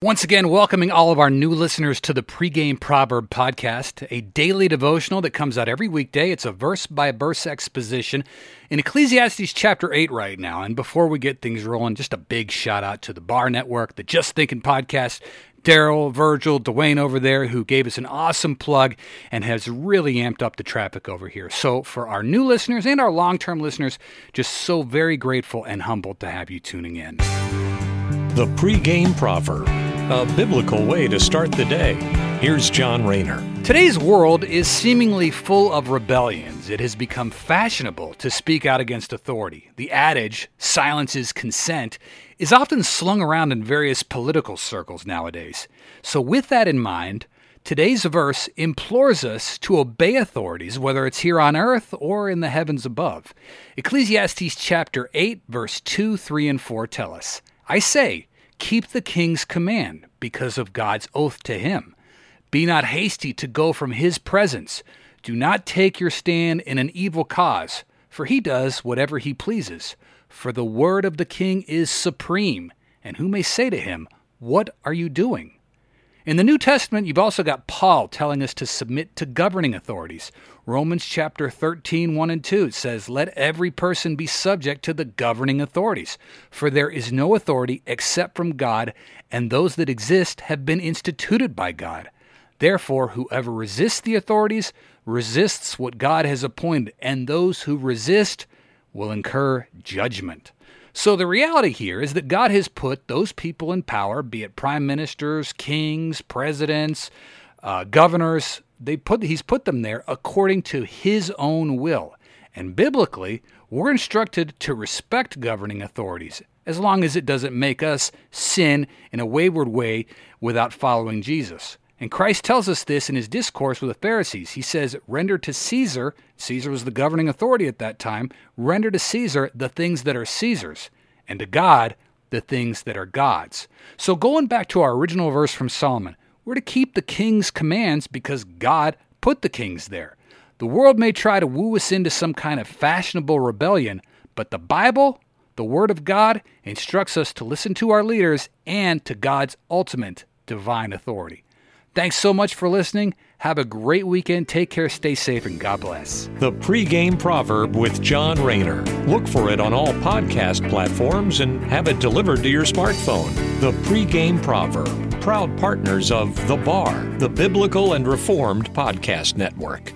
Once again, welcoming all of our new listeners to the Pregame Proverb Podcast, a daily devotional that comes out every weekday. It's a verse by verse exposition in Ecclesiastes chapter 8 right now. And before we get things rolling, just a big shout out to the Bar Network, the Just Thinking Podcast, Darrell, Virgil, Dwayne over there, who gave us an awesome plug and has really amped up the traffic over here. So, for our new listeners and our long term listeners, just so very grateful and humbled to have you tuning in. The pregame proverb, a biblical way to start the day. Here's John Rayner. Today's world is seemingly full of rebellions. It has become fashionable to speak out against authority. The adage, silence is consent, is often slung around in various political circles nowadays. So, with that in mind, today's verse implores us to obey authorities, whether it's here on earth or in the heavens above. Ecclesiastes chapter 8, verse 2, 3, and 4 tell us I say, keep the king's command because of God's oath to him. Be not hasty to go from his presence. Do not take your stand in an evil cause, for he does whatever he pleases. For the word of the king is supreme, and who may say to him, What are you doing? In the New Testament, you've also got Paul telling us to submit to governing authorities. Romans chapter 13, 1 and 2 says, Let every person be subject to the governing authorities, for there is no authority except from God, and those that exist have been instituted by God. Therefore, whoever resists the authorities resists what God has appointed, and those who resist will incur judgment. So the reality here is that God has put those people in power, be it prime ministers, kings, presidents, uh, governors, they put he's put them there according to his own will. And biblically, we're instructed to respect governing authorities as long as it doesn't make us sin in a wayward way without following Jesus. And Christ tells us this in his discourse with the Pharisees. He says, Render to Caesar, Caesar was the governing authority at that time, render to Caesar the things that are Caesar's, and to God the things that are God's. So, going back to our original verse from Solomon, we're to keep the king's commands because God put the kings there. The world may try to woo us into some kind of fashionable rebellion, but the Bible, the Word of God, instructs us to listen to our leaders and to God's ultimate divine authority. Thanks so much for listening. Have a great weekend. Take care, stay safe, and God bless. The pregame proverb with John Rayner. Look for it on all podcast platforms and have it delivered to your smartphone. The pregame proverb, proud partners of The Bar, the Biblical and Reformed Podcast Network.